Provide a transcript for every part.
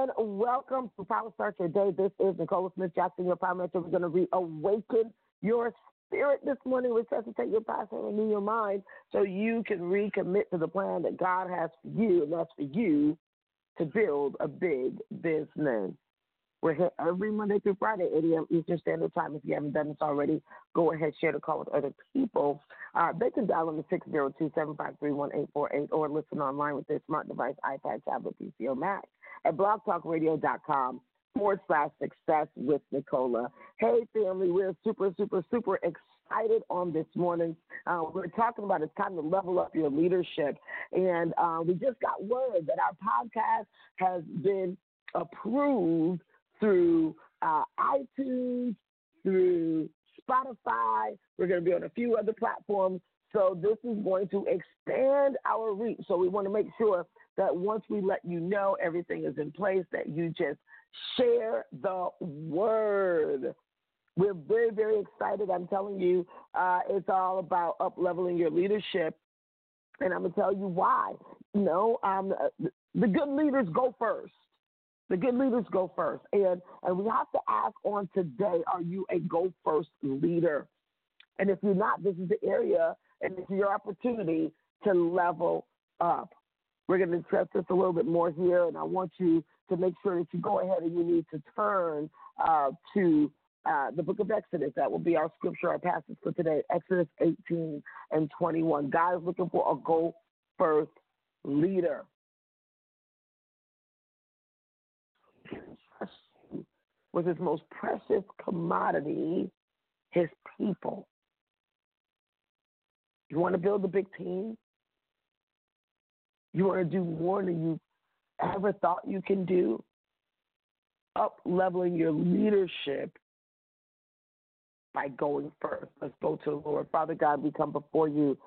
And welcome to Power Start Your Day. This is Nicola Smith Jackson, your Power Mentor. We're going to reawaken your spirit this morning, resuscitate your passion, and renew your mind so you can recommit to the plan that God has for you, and that's for you to build a big business. We're here every Monday through Friday, 8 a.m. Eastern Standard Time. If you haven't done this already, go ahead, share the call with other people. Uh, they can dial in the 602 753 1848 or listen online with their smart device, iPad, tablet, PC, or Mac at blogtalkradio.com forward slash success with Nicola. Hey, family, we're super, super, super excited on this morning. Uh, we're talking about it's time to level up your leadership. And uh, we just got word that our podcast has been approved through uh, iTunes, through Spotify. We're going to be on a few other platforms. So this is going to expand our reach. So we want to make sure that once we let you know everything is in place, that you just share the word. We're very, very excited. I'm telling you, uh, it's all about up leveling your leadership. And I'm going to tell you why. You know, um, the good leaders go first. The good leaders go first. And, and we have to ask on today are you a go first leader? And if you're not, this is the area and it's your opportunity to level up. We're going to discuss this a little bit more here, and I want you to make sure that you go ahead and you need to turn uh, to uh, the book of Exodus. That will be our scripture, our passage for today, Exodus 18 and 21. God is looking for a go first leader. Was his most precious commodity his people. You want to build a big team? You want to do more than you ever thought you can do? Up leveling your leadership by going first. Let's go to the Lord. Father God, we come before you.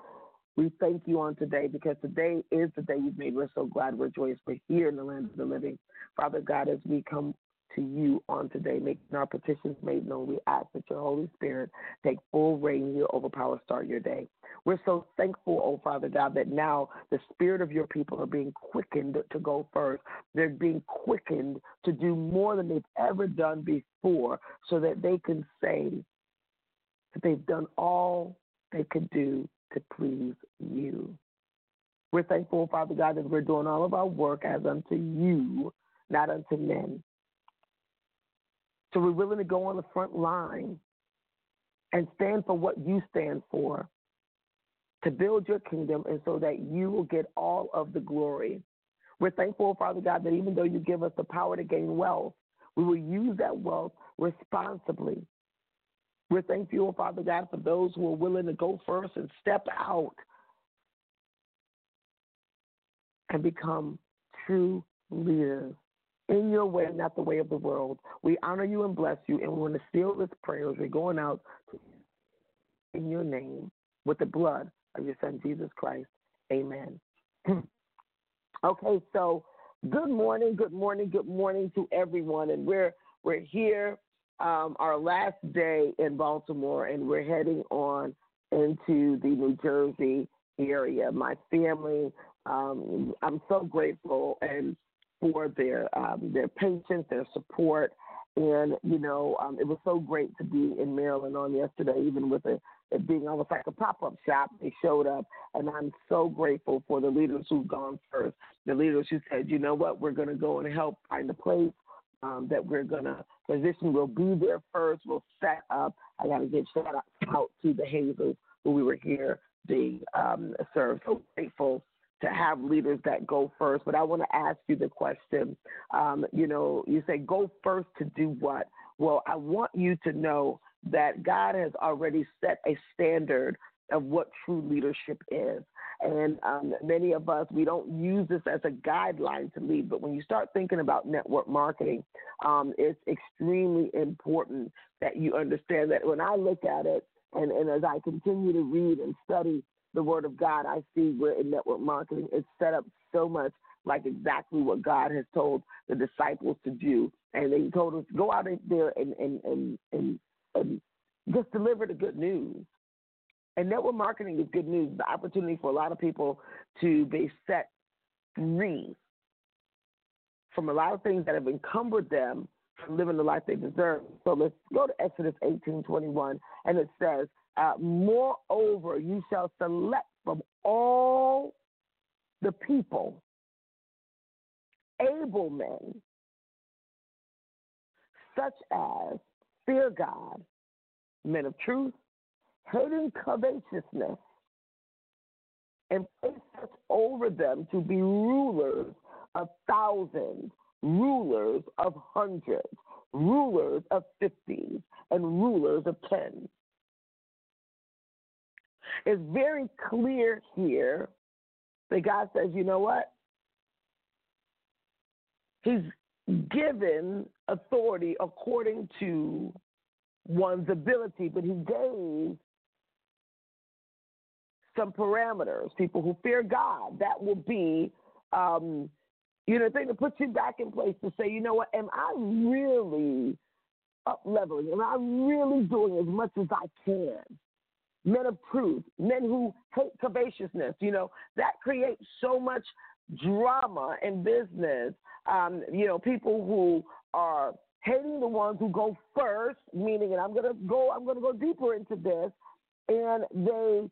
We thank you on today because today is the day you've made. We're so glad we're joyous. We're here in the land of the living. Father God, as we come to you on today, making our petitions made known. We ask that your Holy Spirit take full reign here over Power Start Your Day. We're so thankful, oh Father God, that now the spirit of your people are being quickened to go first. They're being quickened to do more than they've ever done before so that they can say that they've done all they could do to please you. We're thankful, oh, Father God, that we're doing all of our work as unto you, not unto men. So we're willing to go on the front line and stand for what you stand for to build your kingdom and so that you will get all of the glory. We're thankful, Father God, that even though you give us the power to gain wealth, we will use that wealth responsibly. We're thankful, Father God, for those who are willing to go first and step out and become true leaders in your way, not the way of the world. We honor you and bless you, and we want to seal this prayer as we're going out in your name with the blood of your son Jesus Christ. Amen. okay, so good morning, good morning, good morning to everyone, and we're we're here um, our last day in Baltimore, and we're heading on into the New Jersey area. My family, um, I'm so grateful and for their um, their patience, their support, and you know, um, it was so great to be in Maryland on yesterday, even with it, being almost like a pop up shop. They showed up, and I'm so grateful for the leaders who've gone first. The leaders who said, you know what, we're going to go and help find a place um, that we're going to position. We'll be there first. We'll set up. I got to give shout out, out to the Hazels who we were here being um, served. So grateful to have leaders that go first. But I want to ask you the question. Um, you know, you say go first to do what? Well, I want you to know that God has already set a standard of what true leadership is. And um, many of us, we don't use this as a guideline to lead, but when you start thinking about network marketing, um, it's extremely important that you understand that when I look at it, and, and as I continue to read and study the Word of God, I see where in network marketing it's set up so much like exactly what God has told the disciples to do. And they told us go out there and, and, and, and, and just deliver the good news. And network marketing is good news, the opportunity for a lot of people to be set free from a lot of things that have encumbered them from living the life they deserve. So let's go to Exodus 18 21, and it says, uh, Moreover, you shall select from all the people able men, such as fear God, men of truth, hating covetousness, and place such over them to be rulers of thousands, rulers of hundreds, rulers of fifties, and rulers of tens. It's very clear here that God says, you know what? He's given authority according to one's ability, but he gave some parameters. People who fear God, that will be, um, you know, the thing to put you back in place to say, you know what, am I really up leveling? Am I really doing as much as I can? Men of truth, men who hate covetousness, you know, that creates so much drama in business. Um, you know, people who are hating the ones who go first, meaning, and I'm gonna go, I'm gonna go deeper into this, and they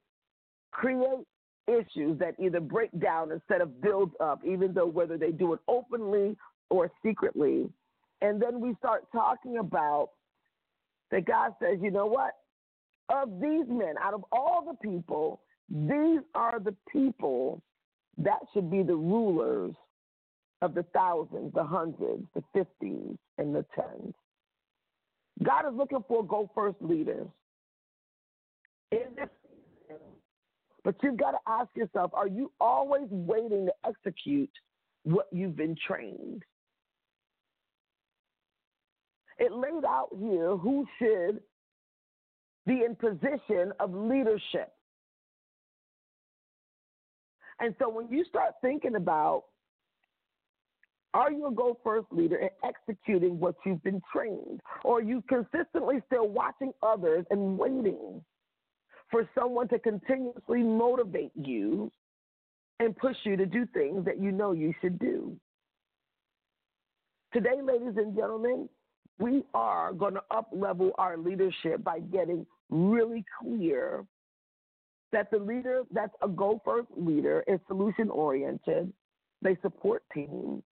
create issues that either break down instead of build up, even though whether they do it openly or secretly. And then we start talking about that God says, you know what? Of these men, out of all the people, these are the people that should be the rulers of the thousands, the hundreds, the fifties, and the tens. God is looking for go first leaders. But you've got to ask yourself are you always waiting to execute what you've been trained? It laid out here who should be in position of leadership. And so when you start thinking about are you a go first leader in executing what you've been trained? Or are you consistently still watching others and waiting for someone to continuously motivate you and push you to do things that you know you should do. Today, ladies and gentlemen, we are going to up level our leadership by getting really clear that the leader that's a go first leader is solution oriented, they support teams,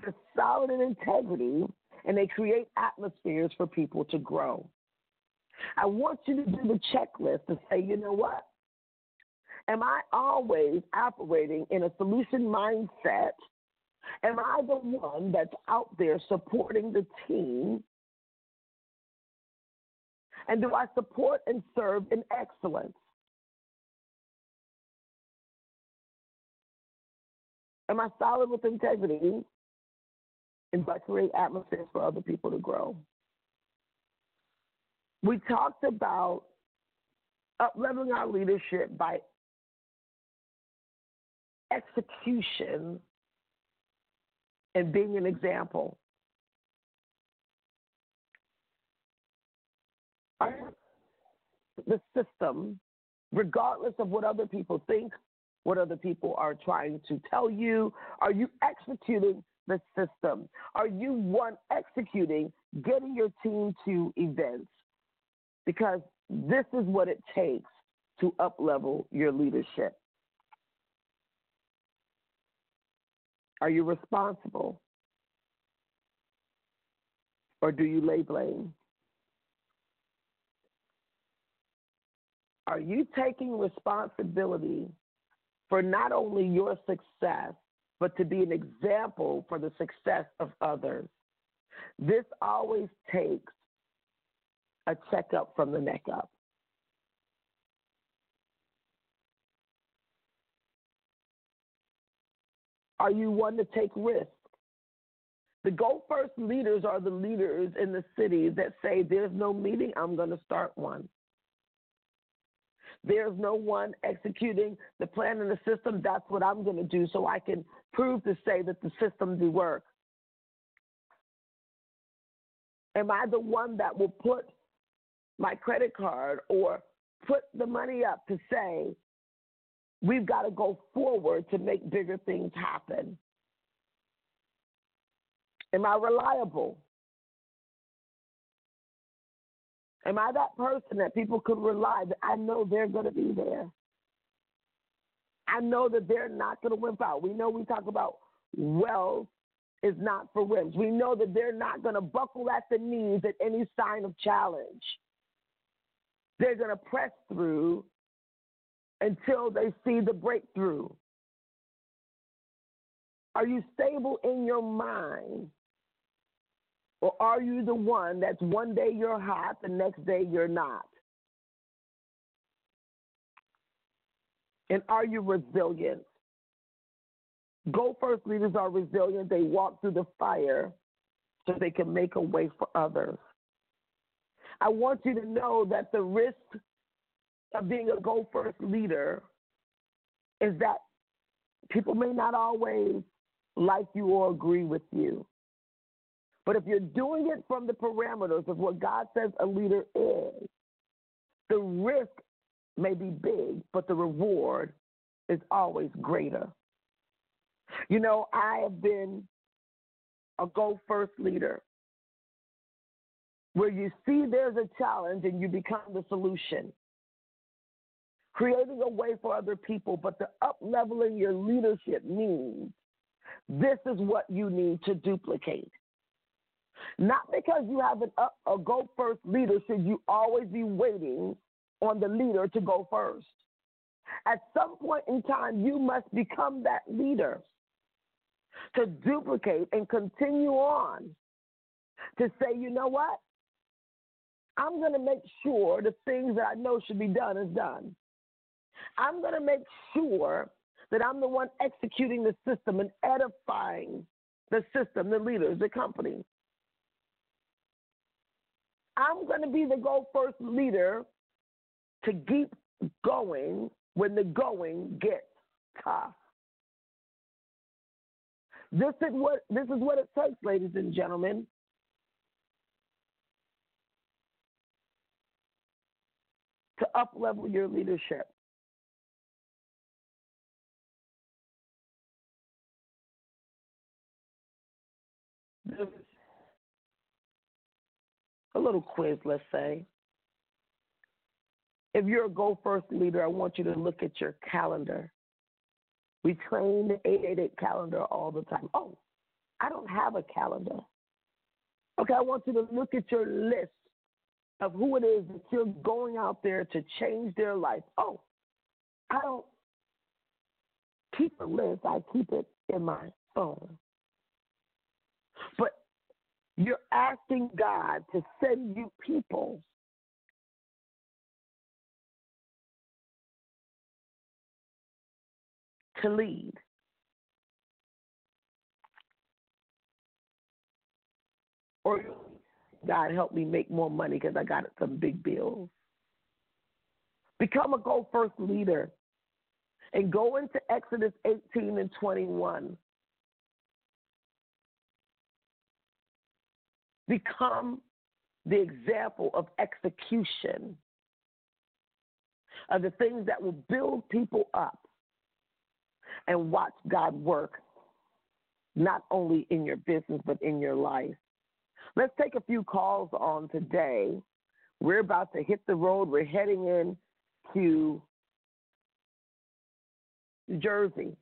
they're solid in integrity, and they create atmospheres for people to grow. I want you to do the checklist to say, you know what? Am I always operating in a solution mindset? Am I the one that's out there supporting the team? And do I support and serve in excellence? Am I solid with integrity? And I create atmospheres for other people to grow? We talked about upleveling our leadership by execution and being an example. The system, regardless of what other people think, what other people are trying to tell you, are you executing the system? Are you one executing getting your team to events? because this is what it takes to uplevel your leadership. Are you responsible? Or do you lay blame? Are you taking responsibility for not only your success, but to be an example for the success of others? This always takes a checkup from the neck up. Are you one to take risks? The Go First leaders are the leaders in the city that say, There's no meeting, I'm going to start one. There's no one executing the plan and the system. That's what I'm going to do so I can prove to say that the system do work. Am I the one that will put my credit card or put the money up to say, we've got to go forward to make bigger things happen? Am I reliable? Am I that person that people could rely that I know they're going to be there? I know that they're not going to wimp out. We know we talk about wealth is not for wimps. We know that they're not going to buckle at the knees at any sign of challenge. They're going to press through until they see the breakthrough. Are you stable in your mind? Or are you the one that's one day you're hot, the next day you're not? And are you resilient? Go first leaders are resilient. They walk through the fire so they can make a way for others. I want you to know that the risk of being a go first leader is that people may not always like you or agree with you. But if you're doing it from the parameters of what God says a leader is, the risk may be big, but the reward is always greater. You know, I have been a go first leader where you see there's a challenge and you become the solution. Creating a way for other people, but the up leveling your leadership means this is what you need to duplicate. Not because you have an, a, a go first leader should you always be waiting on the leader to go first. At some point in time, you must become that leader to duplicate and continue on to say, you know what? I'm going to make sure the things that I know should be done is done. I'm going to make sure that I'm the one executing the system and edifying the system, the leaders, the company. I'm going to be the go first leader to keep going when the going gets tough. This is what this is what it takes, ladies and gentlemen. To up level your leadership. A little quiz, let's say. If you're a go first leader, I want you to look at your calendar. We train the 888 calendar all the time. Oh, I don't have a calendar. Okay, I want you to look at your list of who it is that you're going out there to change their life. Oh, I don't keep a list, I keep it in my phone. You're asking God to send you people to lead. Or God help me make more money because I got some big bills. Become a go first leader and go into Exodus 18 and 21. Become the example of execution of the things that will build people up and watch God work not only in your business but in your life. Let's take a few calls on today. We're about to hit the road. We're heading in to New Jersey.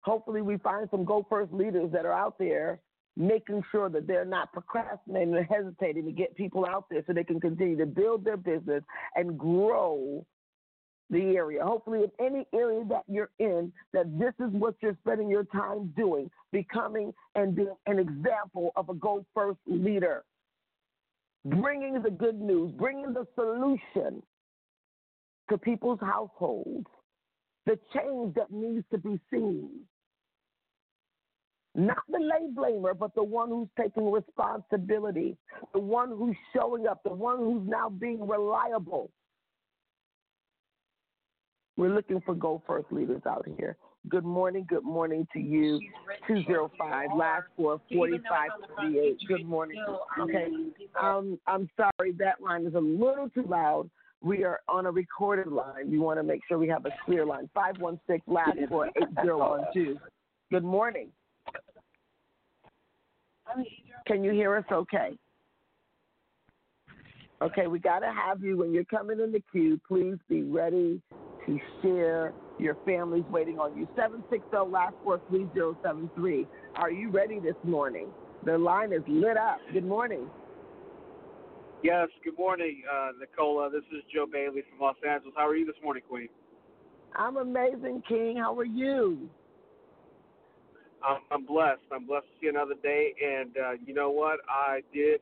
Hopefully, we find some Go First leaders that are out there making sure that they're not procrastinating and hesitating to get people out there so they can continue to build their business and grow the area. Hopefully, in any area that you're in, that this is what you're spending your time doing, becoming and being an example of a go first leader, bringing the good news, bringing the solution to people's households the change that needs to be seen. Not the lay blamer, but the one who's taking responsibility, the one who's showing up, the one who's now being reliable. We're looking for go first leaders out here. Good morning. Good morning to you. 205, last four, 4538. Good morning. Okay. Um, I'm sorry, that line is a little too loud. We are on a recorded line. We want to make sure we have a clear line. 516, last four, 8012. Good morning. Can you hear us okay? Okay, we got to have you when you're coming in the queue. Please be ready to share. Your family's waiting on you. 760 last four 3073. Are you ready this morning? The line is lit up. Good morning. Yes, good morning, uh, Nicola. This is Joe Bailey from Los Angeles. How are you this morning, Queen? I'm amazing, King. How are you? I'm, I'm blessed. I'm blessed to see another day. And uh, you know what? I did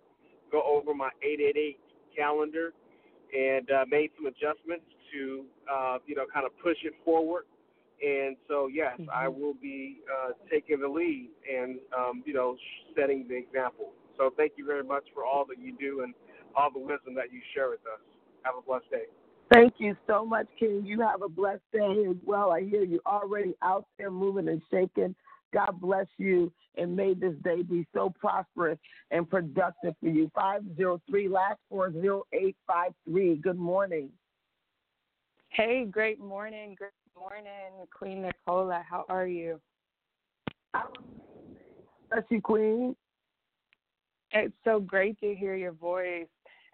go over my 888 calendar and uh, made some adjustments to, uh, you know, kind of push it forward. And so, yes, mm-hmm. I will be uh, taking the lead and, um, you know, setting the example. So thank you very much for all that you do and all the wisdom that you share with us. Have a blessed day. Thank you so much, King. You have a blessed day as well. I hear you already out there moving and shaking. God bless you and may this day be so prosperous and productive for you. 503 last 40853. Good morning. Hey, great morning. Great morning, Queen Nicola. How are you? Bless you, Queen. It's so great to hear your voice.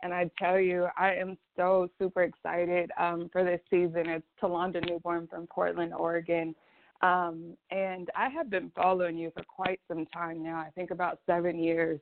And I tell you, I am so super excited um, for this season. It's Talonda Newborn from Portland, Oregon. Um, and I have been following you for quite some time now, I think about seven years.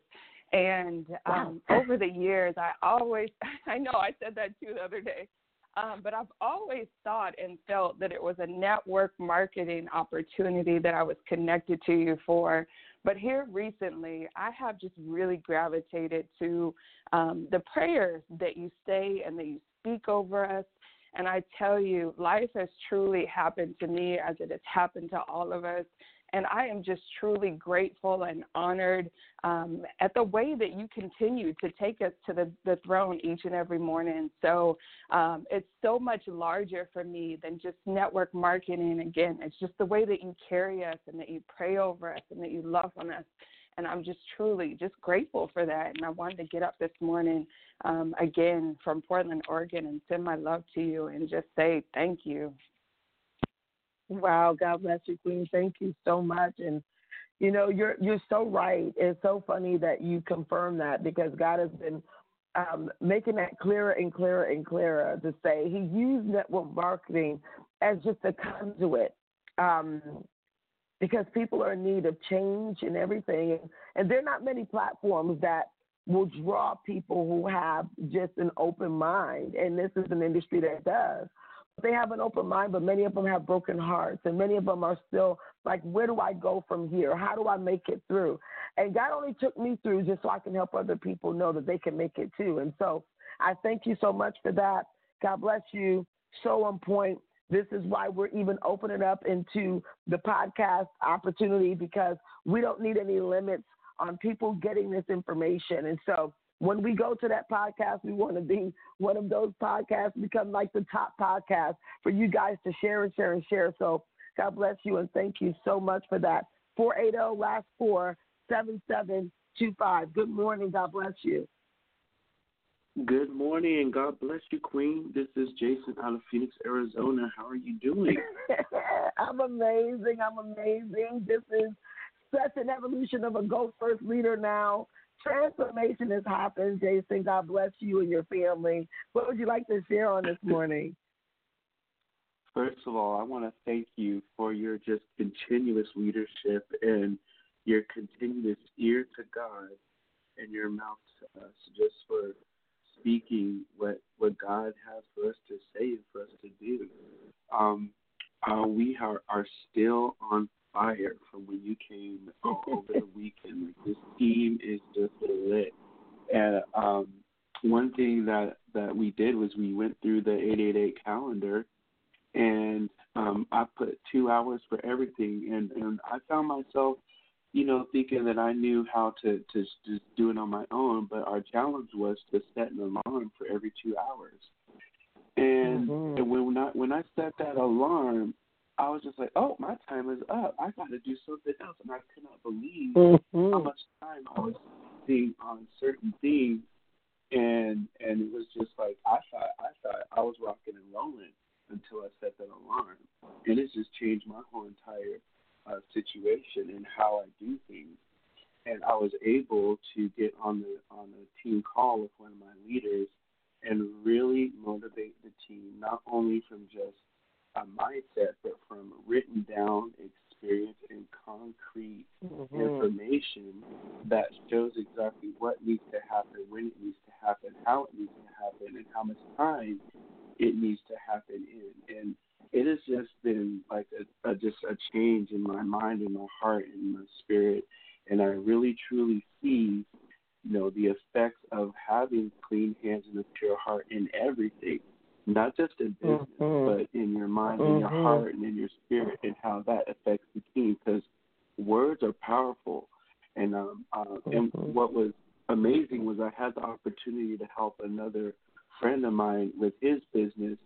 And um, wow. over the years, I always, I know I said that too the other day. Um, but I've always thought and felt that it was a network marketing opportunity that I was connected to you for. But here recently, I have just really gravitated to um, the prayers that you say and that you speak over us. And I tell you, life has truly happened to me as it has happened to all of us. And I am just truly grateful and honored um, at the way that you continue to take us to the, the throne each and every morning. So um, it's so much larger for me than just network marketing. Again, it's just the way that you carry us and that you pray over us and that you love on us. And I'm just truly just grateful for that. And I wanted to get up this morning um, again from Portland, Oregon, and send my love to you and just say thank you. Wow, God bless you, Queen. Thank you so much. And you know, you're you're so right. It's so funny that you confirm that because God has been um, making that clearer and clearer and clearer to say He used network marketing as just a conduit. Um, because people are in need of change and everything, and, there are not many platforms that will draw people who have just an open mind, and this is an industry that does they have an open mind, but many of them have broken hearts, and many of them are still like, where do I go from here? How do I make it through? And God only took me through just so I can help other people know that they can make it too. And so I thank you so much for that. God bless you. So on point. This is why we're even opening up into the podcast opportunity because we don't need any limits on people getting this information. And so when we go to that podcast, we want to be one of those podcasts, become like the top podcast for you guys to share and share and share. So God bless you and thank you so much for that. 480 last four seven seven two five. Good morning. God bless you. Good morning and God bless you, Queen. This is Jason out of Phoenix, Arizona. How are you doing? I'm amazing. I'm amazing. This is such an evolution of a Go First leader now transformation has happened, Jason. God bless you and your family. What would you like to share on this morning? First of all, I want to thank you for your just continuous leadership and your continuous ear to God and your mouth to us, just for speaking what what God has for us to say and for us to do. Um, uh, we are, are still on fire from when you came over the weekend. Like this team is just lit. And um, one thing that that we did was we went through the 888 calendar, and um, I put two hours for everything, and and I found myself, you know, thinking that I knew how to to just do it on my own. But our challenge was to set an alarm for every two hours, and mm-hmm. and when I when I set that alarm, I was just like, oh, my time is up. I got to do something else, and I could not believe mm-hmm. how much time I was spending on certain things, and and it was just like I thought I thought I was rocking and rolling until I set that alarm, and it just changed my whole entire uh, situation and how I do things. And I was able to get on the on a team call with one of my leaders and really motivate the team, not only from just a mindset, but from written down experience and concrete mm-hmm. information that shows exactly what needs to happen, when it needs to happen, how it needs to happen, and how much time it needs to happen in. And it has just been like a, a just a change in my mind and my heart and my spirit. And I really truly see, you know, the effects of having clean hands and a pure heart in everything, not just in business, mm-hmm. but in your mind mm-hmm. and your heart and in your spirit, and how that affects the team. Because words are powerful. And um, uh, mm-hmm. and what was amazing was I had the opportunity to help another friend of mine with his business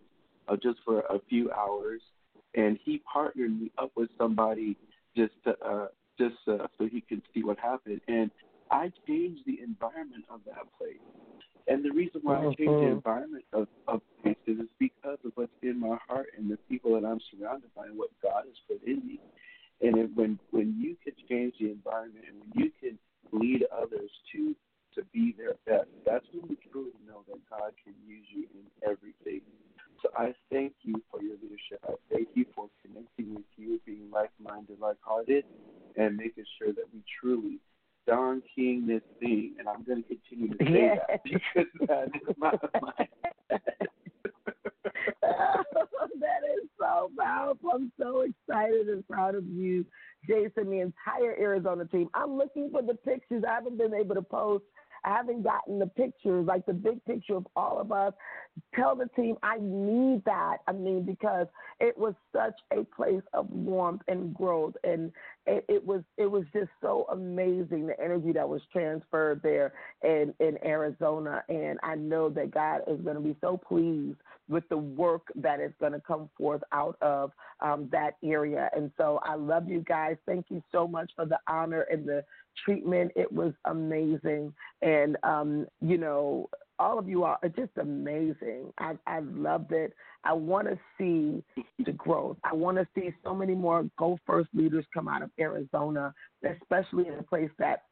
uh, just for a few hours, and he partnered me up with somebody just to, uh, just uh, so he could see what happened. And I changed the environment of that place. And the reason why I changed the mm-hmm. environment of, of places is because of what's in my heart and the people that I'm surrounded by and what God has put in me. And it, when when you can change the environment and when you can lead others to to be their best. That's when we truly know that God can use you in everything. So I thank you for your leadership. I thank you for connecting with you, being like hearted, and making sure that we truly Don King this thing. And I'm going to continue to say that because that is my, my that is so powerful. I'm so excited and proud of you, Jason, the entire Arizona team. I'm looking for the pictures. I haven't been able to post haven't gotten the pictures, like the big picture of all of us. Tell the team I need that. I mean, because it was such a place of warmth and growth, and it, it was it was just so amazing the energy that was transferred there in in Arizona. And I know that God is going to be so pleased with the work that is going to come forth out of um, that area. And so I love you guys. Thank you so much for the honor and the treatment. It was amazing. And, um, you know, all of you are just amazing. I, I loved it. I want to see the growth. I want to see so many more Go First leaders come out of Arizona, especially in a place that,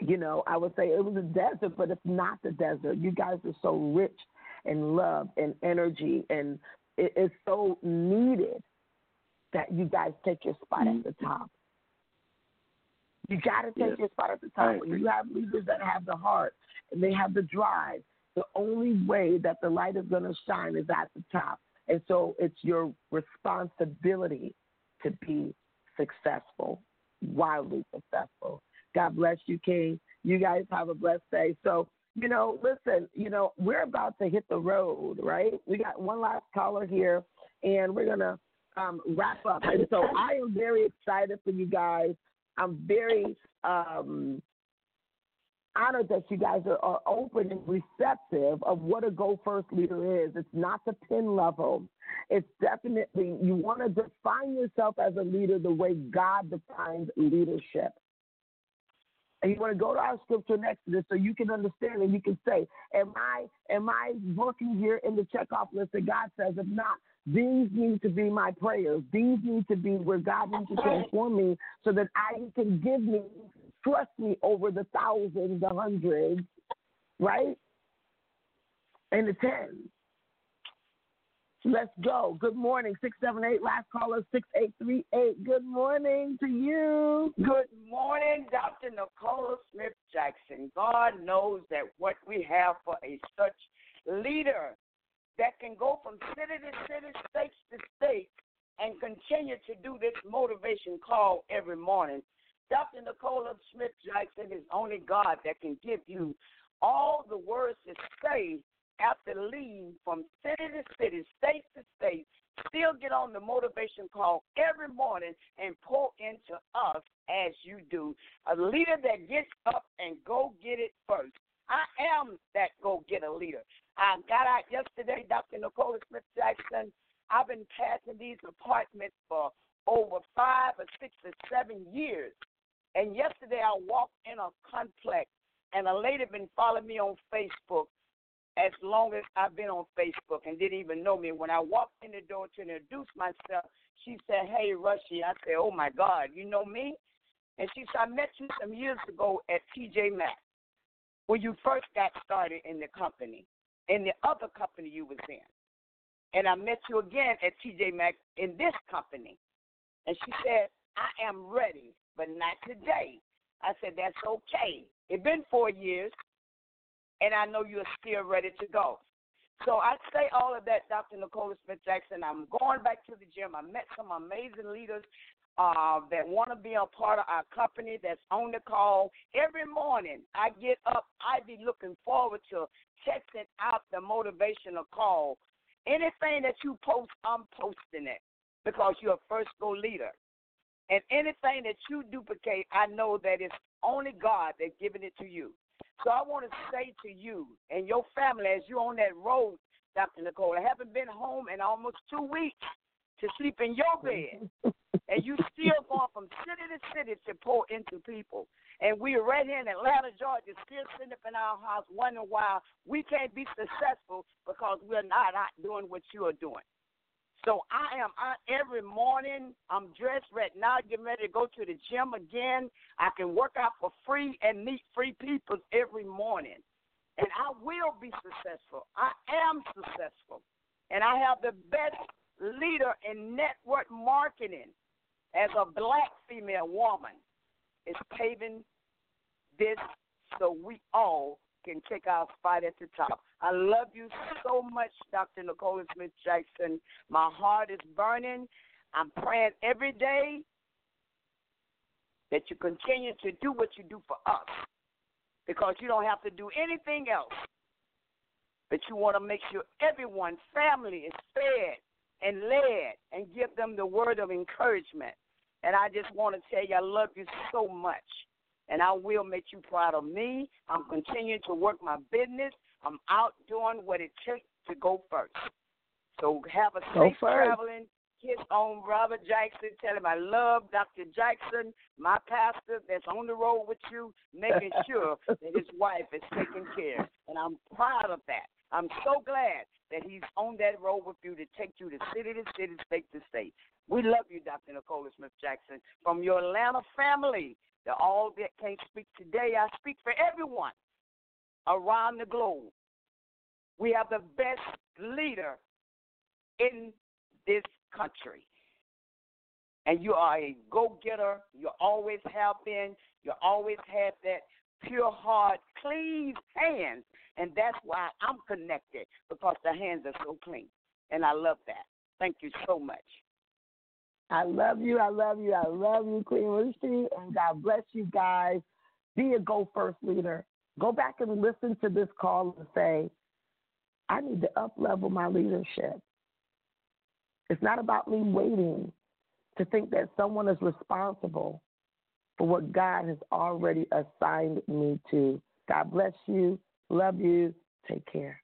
you know, I would say it was a desert, but it's not the desert. You guys are so rich in love and energy, and it is so needed that you guys take your spot at the top. You got to take yes. your spot at the top. When you have leaders that have the heart and they have the drive, the only way that the light is going to shine is at the top. And so it's your responsibility to be successful, wildly successful. God bless you, King. You guys have a blessed day. So, you know, listen, you know, we're about to hit the road, right? We got one last caller here, and we're going to um, wrap up. And so I am very excited for you guys. I'm very um, honored that you guys are, are, open and receptive of what a Go First leader is. It's not the pin level. It's definitely, you want to define yourself as a leader the way God defines leadership. And you want to go to our scripture next to this so you can understand and you can say, Am I am I working here in the checkoff list that God says? If not, these need to be my prayers. These need to be where God needs to transform me so that I can give me, trust me over the thousands, the hundreds, right? And the tens. Let's go. Good morning. 678, last caller, 6838. Good morning to you. Good morning, Dr. Nicola Smith Jackson. God knows that what we have for a such leader that can go from city to city, state to state, and continue to do this motivation call every morning. Dr. Nicola Smith Jackson is only God that can give you all the words to say after leave from city to city, state to state, still get on the motivation call every morning and pour into us as you do. A leader that gets up and go get it first. I am that go get a leader. I got out yesterday, Dr. Nicola Smith Jackson. I've been passing these apartments for over five or six or seven years. And yesterday I walked in a complex and a lady been following me on Facebook as long as I've been on Facebook and didn't even know me. When I walked in the door to introduce myself, she said, Hey, Rushy. I said, Oh my God, you know me? And she said, I met you some years ago at TJ Maxx when you first got started in the company, in the other company you was in. And I met you again at TJ Maxx in this company. And she said, I am ready, but not today. I said, That's okay. It's been four years, and I know you're still ready to go. So I say all of that, Dr. Nicola Smith Jackson. I'm going back to the gym. I met some amazing leaders uh, that want to be a part of our company that's on the call. Every morning I get up, I be looking forward to checking out the motivational call. Anything that you post, I'm posting it because you're a first go leader. And anything that you duplicate, I know that it's only God that's giving it to you. So I want to say to you and your family as you're on that road, Dr. Nicole, I haven't been home in almost two weeks to sleep in your bed. and you still going from city to city to pour into people. And we are right here in Atlanta, Georgia, still sitting up in our house wondering why we can't be successful because we're not out doing what you are doing. So I am out every morning. I'm dressed right now, getting ready to go to the gym again. I can work out for free and meet free people every morning. And I will be successful. I am successful. And I have the best leader in network marketing as a black female woman is paving this so we all can take our spot at the top. I love you so much, Dr. Nicole Smith Jackson. My heart is burning. I'm praying every day that you continue to do what you do for us because you don't have to do anything else. But you want to make sure everyone, family, is fed and led and give them the word of encouragement. And I just want to tell you, I love you so much and I will make you proud of me. I'm continuing to work my business. I'm out doing what it takes to go first. So have a safe traveling. Kiss on Robert Jackson. Tell him I love Dr. Jackson, my pastor that's on the road with you, making sure that his wife is taken care. And I'm proud of that. I'm so glad that he's on that road with you to take you to city to city, state to state. We love you, Dr. Nicola Smith Jackson, from your Atlanta family the all that can't speak today, I speak for everyone around the globe. We have the best leader in this country. And you are a go getter. You always have been. You always had that pure heart, clean hands. And that's why I'm connected because the hands are so clean. And I love that. Thank you so much. I love you. I love you. I love you, Queen Lucy. And God bless you guys. Be a go first leader. Go back and listen to this call and say, I need to up level my leadership. It's not about me waiting to think that someone is responsible for what God has already assigned me to. God bless you. Love you. Take care.